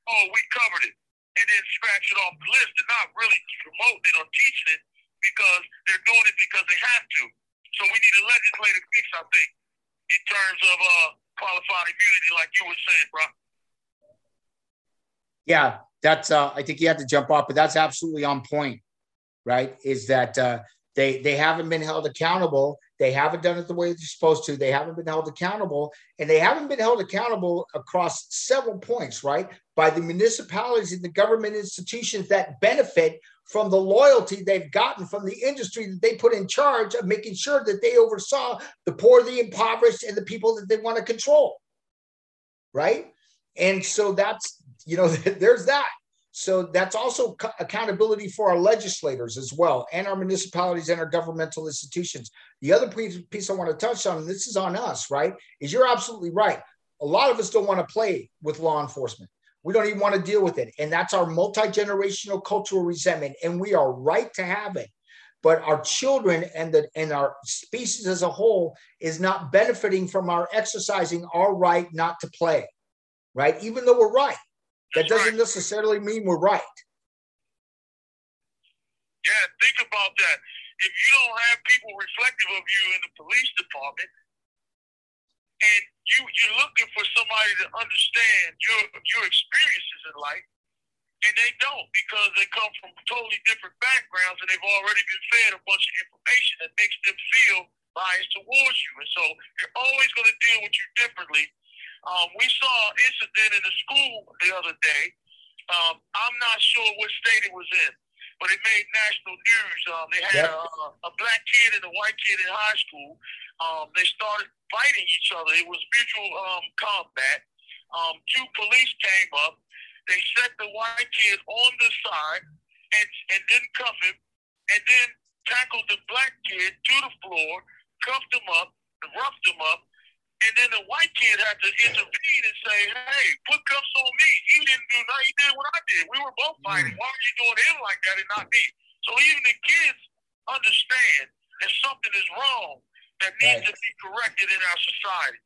"Oh, we covered it," and then scratch it off the list. They're not really promoting it or teaching it because they're doing it because they have to. So we need a legislative fix, I think, in terms of uh, qualified immunity, like you were saying, bro. Yeah, that's. Uh, I think you had to jump off, but that's absolutely on point, right? Is that uh, they they haven't been held accountable. They haven't done it the way they're supposed to. They haven't been held accountable, and they haven't been held accountable across several points, right? By the municipalities and the government institutions that benefit from the loyalty they've gotten from the industry that they put in charge of making sure that they oversaw the poor, the impoverished, and the people that they want to control, right? And so that's you know there's that. So that's also accountability for our legislators as well and our municipalities and our governmental institutions. The other piece, i want to touch on and this is on us right is you're absolutely right. A lot of us don't want to play with law enforcement. We don't even want to deal with it and that's our multi-generational cultural resentment and we are right to have it. But our children and the and our species as a whole is not benefiting from our exercising our right not to play right? Even though we're right that doesn't necessarily mean we're right. Yeah, think about that. If you don't have people reflective of you in the police department, and you you're looking for somebody to understand your your experiences in life, and they don't because they come from totally different backgrounds and they've already been fed a bunch of information that makes them feel biased towards you, and so they're always going to deal with you differently. Um, we saw an incident in the school the other day. Um, I'm not sure what state it was in, but it made national news. Um, they had Yep. a, a black kid and a white kid in high school. Um, they started fighting each other. It was mutual um, combat. Um, two police came up. They set the white kid on the side and and didn't cuff him, and then tackled the black kid to the floor, cuffed him up, roughed him up, and then the white kid had to intervene and say, "Hey, put cuffs on me. He didn't do nothing. He did what I did. We were both fighting. Mm. Why are you doing him like that and not me?" So even the kids understand that something is wrong that needs Right. to be corrected in our society.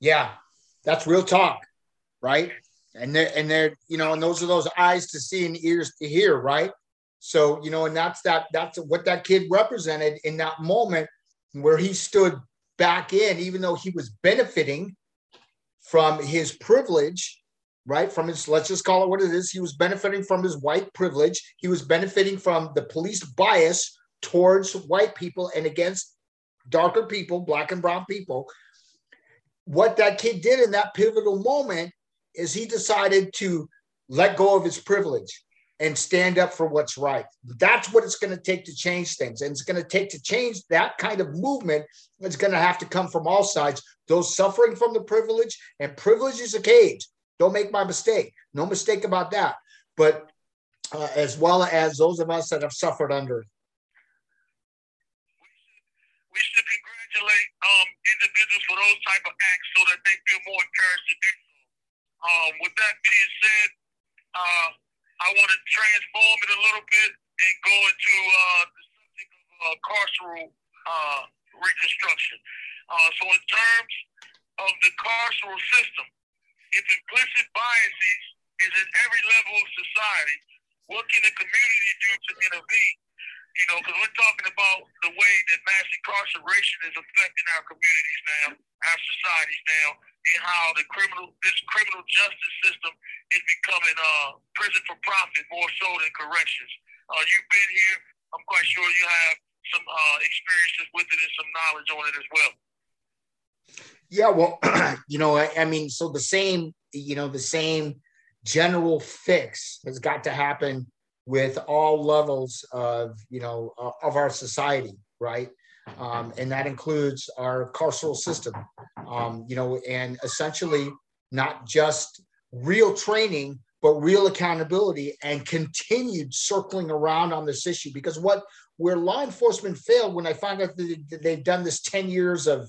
Yeah, that's real talk, right? And they're and they're you know, and those are those eyes to see and ears to hear, right? So you know, and that's that that's what that kid represented in that moment where he stood back in, even though he was benefiting from his privilege, right? From his let's just call it what it is. He was benefiting from his white privilege. He was benefiting from the police bias towards white people and against darker people, black and brown people what that kid did in that pivotal moment is he decided to let go of his privilege and stand up for what's right. That's what it's going to take to change things. And it's going to take to change that kind of movement. It's going to have to come from all sides. Those suffering from the privilege, and privilege is a cage. Don't make my mistake. No mistake about that. But uh, as well as those of us that have suffered under. We should congratulate um, individuals for those type of acts so that they feel more encouraged to do so. Um, with that being said, uh, I want to transform it a little bit and go into uh, the subject of uh, carceral uh, reconstruction. Uh, so, in terms of the carceral system, if implicit biases is at every level of society, what can the community do to intervene? You know, because we're talking about the way that mass incarceration is affecting our communities now, our societies now, and how the criminal, this criminal justice system is becoming uh, prison for profit more so than corrections. Uh, you've been here. I'm quite sure you have some uh, experiences with it and some knowledge on it as well. Yeah, well, you know, I, I mean, so the same, you know, the same general fix has got to happen with all levels of, you know, uh, of our society, right? Um, and that includes our carceral system, um, you know, and essentially not just real training, but real accountability and continued circling around on this issue. Because what where law enforcement failed when I found out that they've done this 10 years of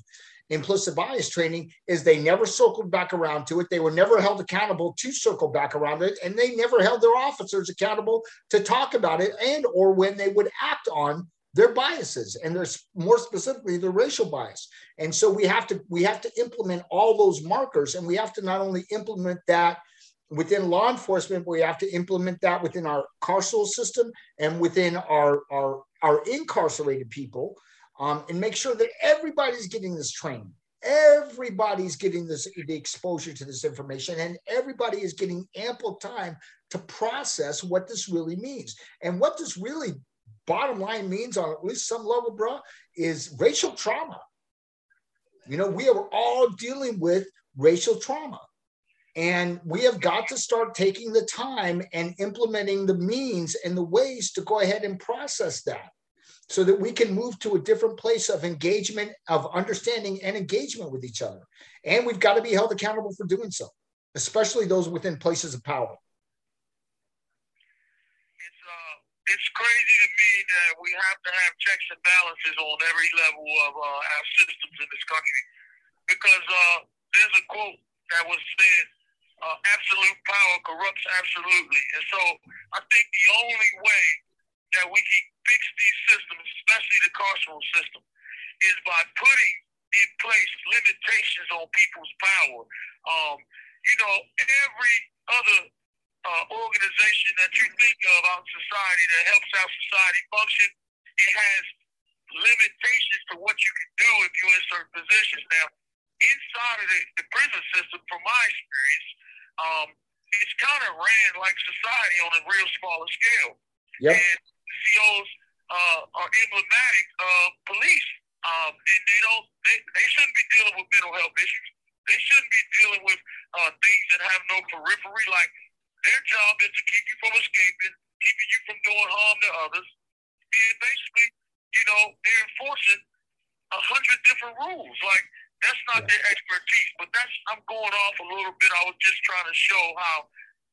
implicit bias training is they never circled back around to it. They were never held accountable to circle back around it, and they never held their officers accountable to talk about it and or when they would act on their biases and there's more specifically the racial bias. And so we have to we have to implement all those markers and we have to not only implement that within law enforcement we have to implement that within our carceral system and within our our our incarcerated people um, and make sure that everybody's getting this training. Everybody's getting this the exposure to this information and everybody is getting ample time to process what this really means. And what this really bottom line means on at least some level, bro, is racial trauma. You know, we are all dealing with racial trauma. And we have got to start taking the time and implementing the means and the ways to go ahead and process that so that we can move to a different place of engagement, of understanding and engagement with each other. And we've got to be held accountable for doing so, especially those within places of power. It's crazy to me that we have to have checks and balances on every level of uh, our systems in this country. Because uh, there's a quote that was said, uh, absolute power corrupts absolutely. And so I think the only way that we can fix these systems, especially the carceral system, is by putting in place limitations on people's power. Um, you know, every other uh, organization that you think of out in society that helps our society function, it has limitations to what you can do if you're in certain positions. Now, inside of the, the prison system, from my experience, um, it's kind of ran like society on a real smaller scale. Yep. And COs uh, are emblematic of police. Um, and they don't, they, they shouldn't be dealing with mental health issues. They shouldn't be dealing with uh, things that have no periphery, like their job is to keep you from escaping, keeping you from doing harm to others. And basically, you know, they're enforcing a hundred different rules. Like that's not yeah. their expertise. But that's I'm going off a little bit. I was just trying to show how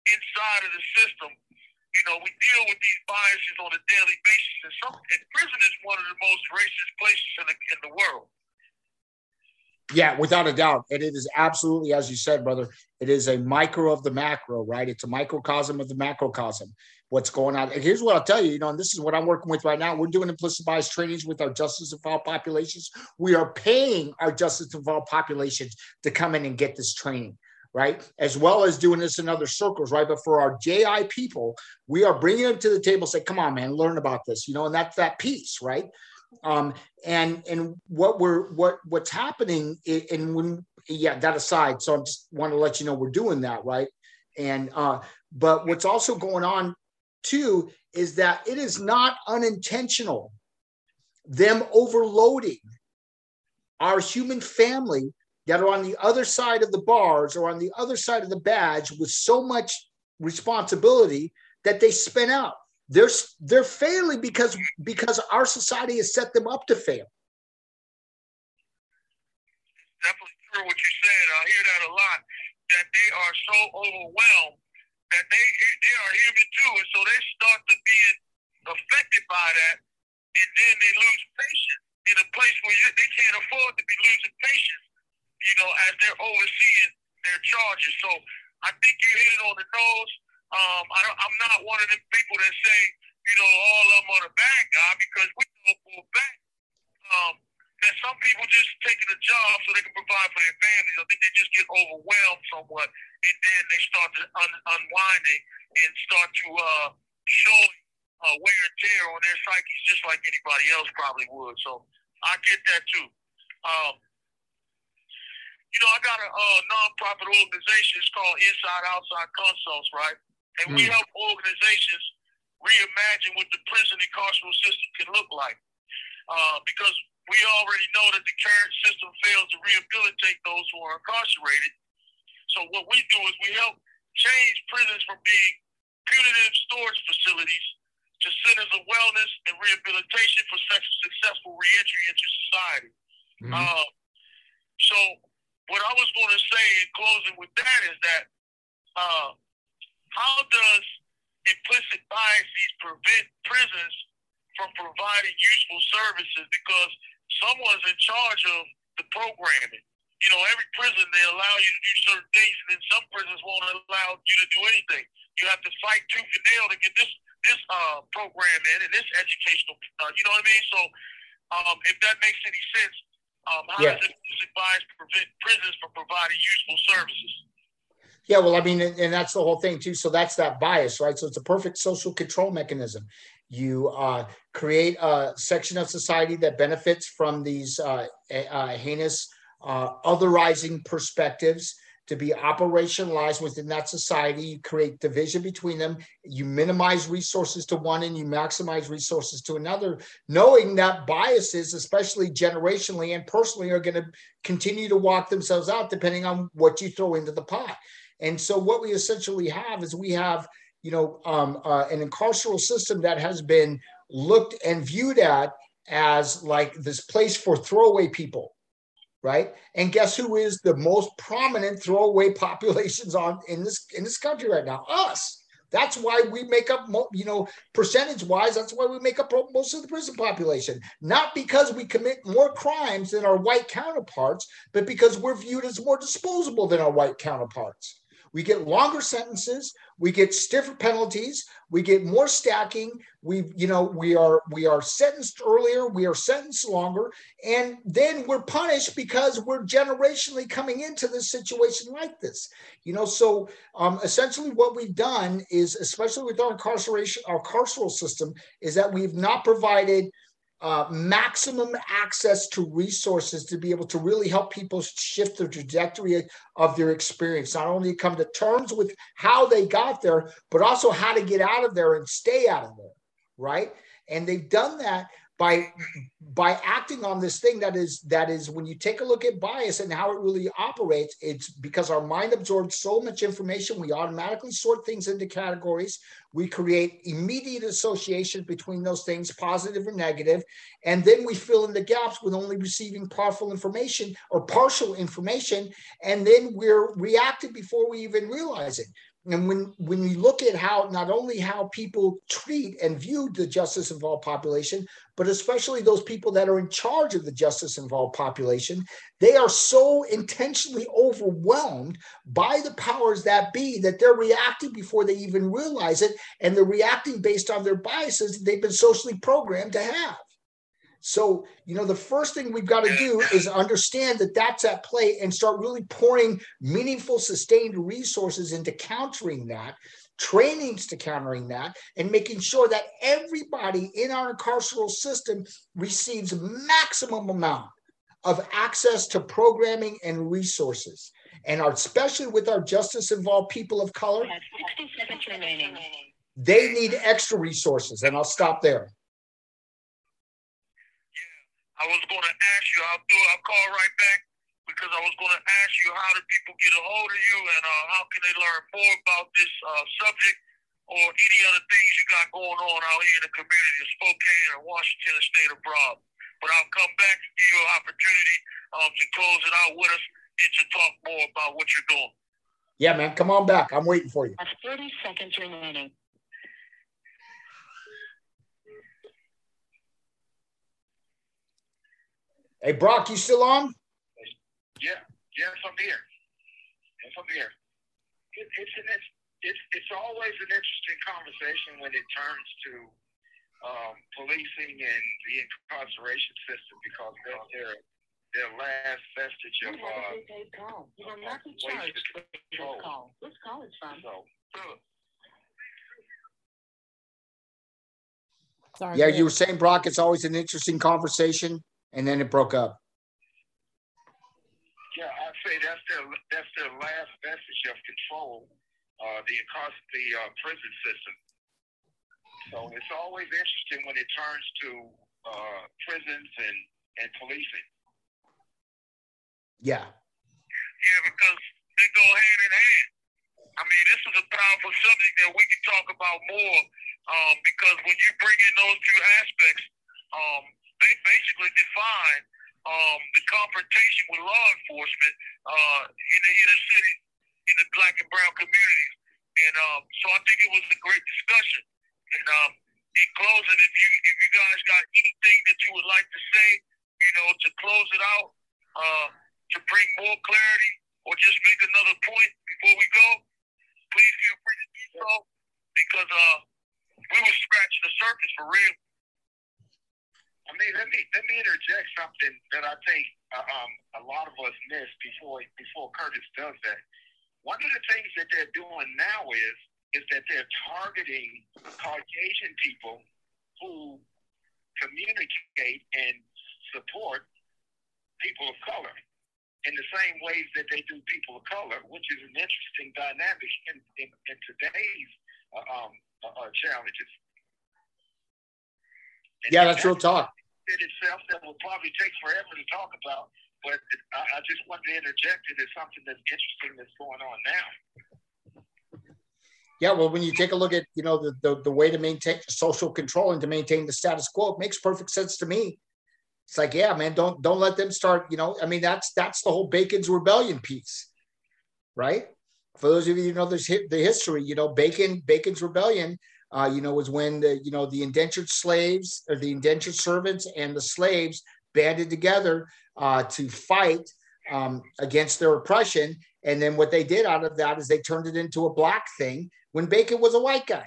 inside of the system, you know, we deal with these biases on a daily basis. And some and prison is one of the most racist places in the in the world. Yeah, without a doubt. And it is absolutely, as you said, brother, it is a micro of the macro, right? It's a microcosm of the macrocosm. What's going on? And here's what I'll tell you, you know, and this is what I'm working with right now. We're doing implicit bias trainings with our justice involved populations. We are paying our justice involved populations to come in and get this training right? As well as doing this in other circles, right? But for our JI people, we are bringing them to the table, say, come on, man, learn about this, you know, and that's that piece, right? Um, and and what we're what what's happening and when yeah that aside so i just want to let you know we're doing that right? And uh but what's also going on too is that it is not unintentional them overloading our human family that are on the other side of the bars or on the other side of the badge with so much responsibility that they spin out. They're they're failing because because our society has set them up to fail. Definitely true what you said. I hear that a lot. That they are so overwhelmed that they they are human too, and so they start to being affected by that, and then they lose patience in a place where you, they can't afford to be losing patience. You know, as they're overseeing their charges. So I think you hit it on the nose. Um, I don't, I'm not one of them people that say, you know, all of them are the bad guy because we know for a fact um, that some people just taking a job so they can provide for their families. I think they just get overwhelmed somewhat, and then they start to un- unwinding and start to uh, show uh, wear and tear on their psyches just like anybody else probably would. So I get that too. Um, you know, I got a uh, nonprofit organization. It's called Inside Outside Consults, right? And mm. we hmm. help organizations reimagine what the prison and carceral system can look like. Uh, because we already know that the current system fails to rehabilitate those who are incarcerated. So what we do is we help change prisons from being punitive storage facilities to centers of wellness and rehabilitation for such successful reentry into society. Mm-hmm. Uh, so what I was going to say in closing with that is that uh, how does implicit biases prevent prisons from providing useful services because someone's in charge of the programming? You know, every prison they allow you to do certain things, and then some prisons won't allow you to do anything. You have to fight tooth and nail to get this this uh, program in and this educational. Uh, you know what I mean? So, um, if that makes any sense, um, how yeah. does implicit bias prevent prisons from providing useful services? Yeah, well, I mean, and, and, that's the whole thing too. So that's that bias, right? So it's a perfect social control mechanism. You uh, create a section of society that benefits from these uh, uh, heinous, uh, otherizing perspectives to be operationalized within that society. You create division between them. You minimize resources to one and you maximize resources to another, knowing that biases, especially generationally and personally, are going to continue to walk themselves out depending on what you throw into the pot. And so what we essentially have is we have, you know, um, uh, an incarceral system that has been looked and viewed at as like this place for throwaway people, right? And guess who is the most prominent throwaway populations on in this in this country right now? Us. That's why we make up, you know, percentage wise, that's why we make up most of the prison population. Not because we commit more crimes than our white counterparts, but because we're viewed as more disposable than our white counterparts. We get longer sentences, we get stiffer penalties, we get more stacking. We, you know, we are we are sentenced earlier, we are sentenced longer, and then we're punished because we're generationally coming into this situation like this. You know, so um, essentially what we've done is, especially with our incarceration, our carceral system, is that we've not provided uh, maximum access to resources to be able to really help people shift the trajectory of their experience. Not only come to terms with how they got there, but also how to get out of there and stay out of there, right? And they've done that by by acting on this thing that is that is when you take a look at bias and how it really operates it's because our mind absorbs so much information we automatically sort things into categories. We create immediate associations between those things positive or negative and then we fill in the gaps with only receiving partial information or partial information and then we're reacting before we even realize it and when when you look at how not only how people treat and view the justice involved population but especially those people that are in charge of the justice involved population they are so intentionally overwhelmed by the powers that be that they're reacting before they even realize it and they're reacting based on their biases that they've been socially programmed to have so, you know, the first thing we've got to do is understand that that's at play and start really pouring meaningful, sustained resources into countering that, trainings to countering that, and making sure that everybody in our carceral system receives maximum amount of access to programming and resources. And our, especially with our justice involved people of color, they need extra resources. And I'll stop there. I was going to ask you, I'll do, I'll call right back because I was going to ask you how do people get a hold of you and uh, how can they learn more about this uh, subject or any other things you got going on out here in the community of Spokane or Washington and state abroad. But I'll come back and give you an opportunity um, to close it out with us and to talk more about what you're doing. Yeah, man, come on back. I'm waiting for you. That's 30 seconds remaining. Hey, Brock, you still on? Yeah, yes, I'm here. Yes, I'm here. It, it's an it's it's always an interesting conversation when it turns to um, policing and the incarceration system because they're their their last vestige of uh, call. You will not be charged for this call. This call is fine. So, Sorry, yeah, you were saying, Brock, it's always an interesting conversation and then it broke up. Yeah, I'd say that's their that's their last vestige of control, uh, the the uh, prison system. So it's always interesting when it turns to uh, prisons and, and policing. Yeah. Yeah, because they go hand in hand. I mean, this is a powerful subject that we can talk about more um, because when you bring in those two aspects, um, they basically define um, the confrontation with law enforcement uh, in the inner city, in the black and brown communities. And um, so I think it was a great discussion. And um, in closing, if you if you guys got anything that you would like to say, you know, to close it out, uh, to bring more clarity, or just make another point before we go, please feel free to do so because uh, we were scratching the surface for real. I mean, let me let me interject something that I think uh, um, a lot of us miss before before Kurtis does that. One of the things that they're doing now is is that they're targeting Caucasian people who communicate and support people of color in the same ways that they do people of color, which is an interesting dynamic in, in, in today's uh, um, uh, uh, challenges. And yeah, that's real talk. It itself that will probably take forever to talk about, but I, I just wanted to interject it as something that's interesting that's going on now. Yeah, well, when you take a look at you know the, the, the way to maintain social control and to maintain the status quo, it makes perfect sense to me. It's like, yeah, man, don't don't let them start. You know, I mean, that's that's the whole Bacon's Rebellion piece, right? For those of you who know this the history, you know, Bacon Bacon's Rebellion, uh, you know, was when the you know the indentured slaves or the indentured servants and the slaves banded together uh, to fight um, against their oppression. And then what they did out of that is they turned it into a black thing when Bacon was a white guy,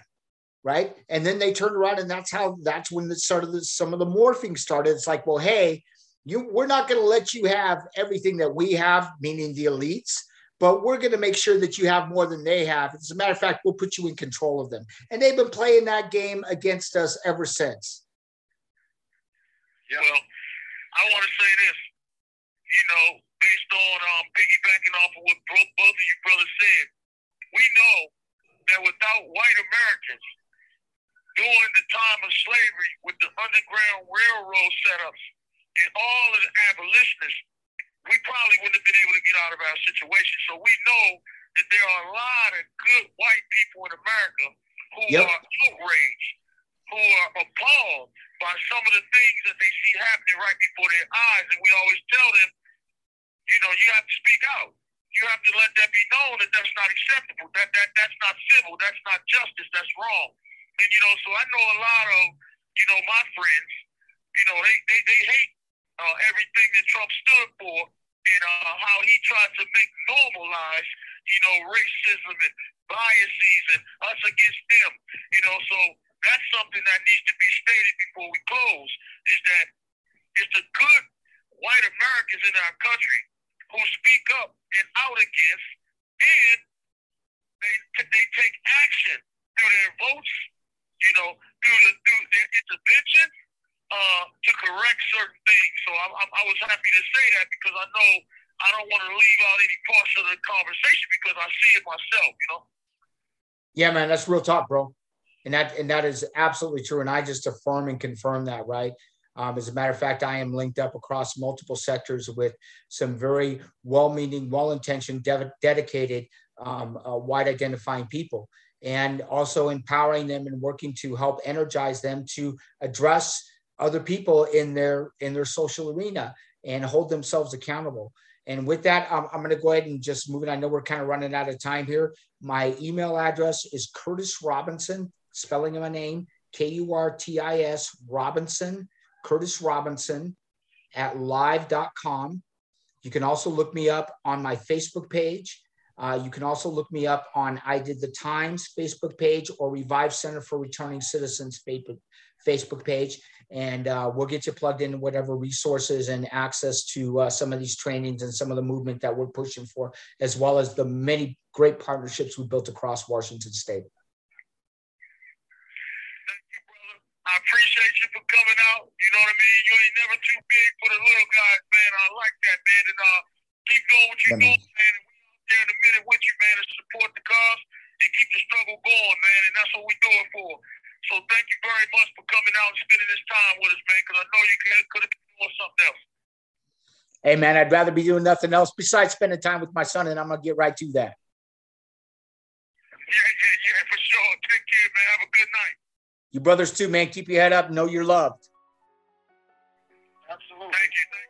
right? And then they turned around, and that's how that's when the started the, some of the morphing started. It's like, well, hey, you we're not going to let you have everything that we have, meaning the elites, but we're going to make sure that you have more than they have. As a matter of fact, we'll put you in control of them. And they've been playing that game against us ever since. Yeah, well, I want to say this, you know, based on um, piggybacking off of what both of you brothers said, we know that without white Americans during the time of slavery with the Underground Railroad setups and all of the abolitionists, we probably wouldn't have been able to get out of our situation. So we know that there are a lot of good white people in America who yep. are outraged, who are appalled by some of the things that they see happening right before their eyes. And we always tell them, you know, you have to speak out you have to let that be known that that's not acceptable. That that that's not civil. That's not justice. That's wrong. And you know, so I know a lot of you know my friends. You know, they they they hate uh, everything that Trump stood for and uh, how he tried to make normalize you know racism and biases and us against them. You know, so that's something that needs to be stated before we close. Is that it's the good white Americans in our country who speak up and out against, and they they take action through their votes, you know, through the, through their intervention uh, to correct certain things. So I, I, I was happy to say that because I know I don't want to leave out any parts of the conversation because I see it myself, you know. Yeah, man, that's real talk, bro. And that and that is absolutely true. And I just affirm and confirm that, right? Um, as a matter of fact, I am linked up across multiple sectors with some very well meaning, well intentioned, de- dedicated, um, uh, wide identifying people, and also empowering them and working to help energize them to address other people in their in their social arena and hold themselves accountable. And with that, I'm, I'm going to go ahead and just move it. I know we're kind of running out of time here. My email address is Kurtis Robinson, spelling of my name, K U R T I S Robinson Kurtis Robinson at live.com. You can also look me up on my Facebook page. Uh, you can also look me up on I Did the Time's Facebook page or Revive Center for Returning Citizens Facebook page. And uh, we'll get you plugged into whatever resources and access to uh, some of these trainings and some of the movement that we're pushing for, as well as the many great partnerships we built across Washington State. Thank you, brother. I appreciate you for coming out. You know what I mean? You ain't never too big for the little guys, man. I like that, man. And uh, keep doing what you're doing, man. And we out there in a minute with you, man, to support the cause and keep the struggle going, man. And that's what we do it for. So thank you very much for coming out and spending this time with us, man, because I know you could have been doing something else. Hey, man, I'd rather be doing nothing else besides spending time with my son, and I'm going to get right to that. Yeah, yeah, yeah, for sure. Take care, man. Have a good night. You brothers too, man. Keep your head up. Know you're loved. Absolutely. Thank you. Thank you.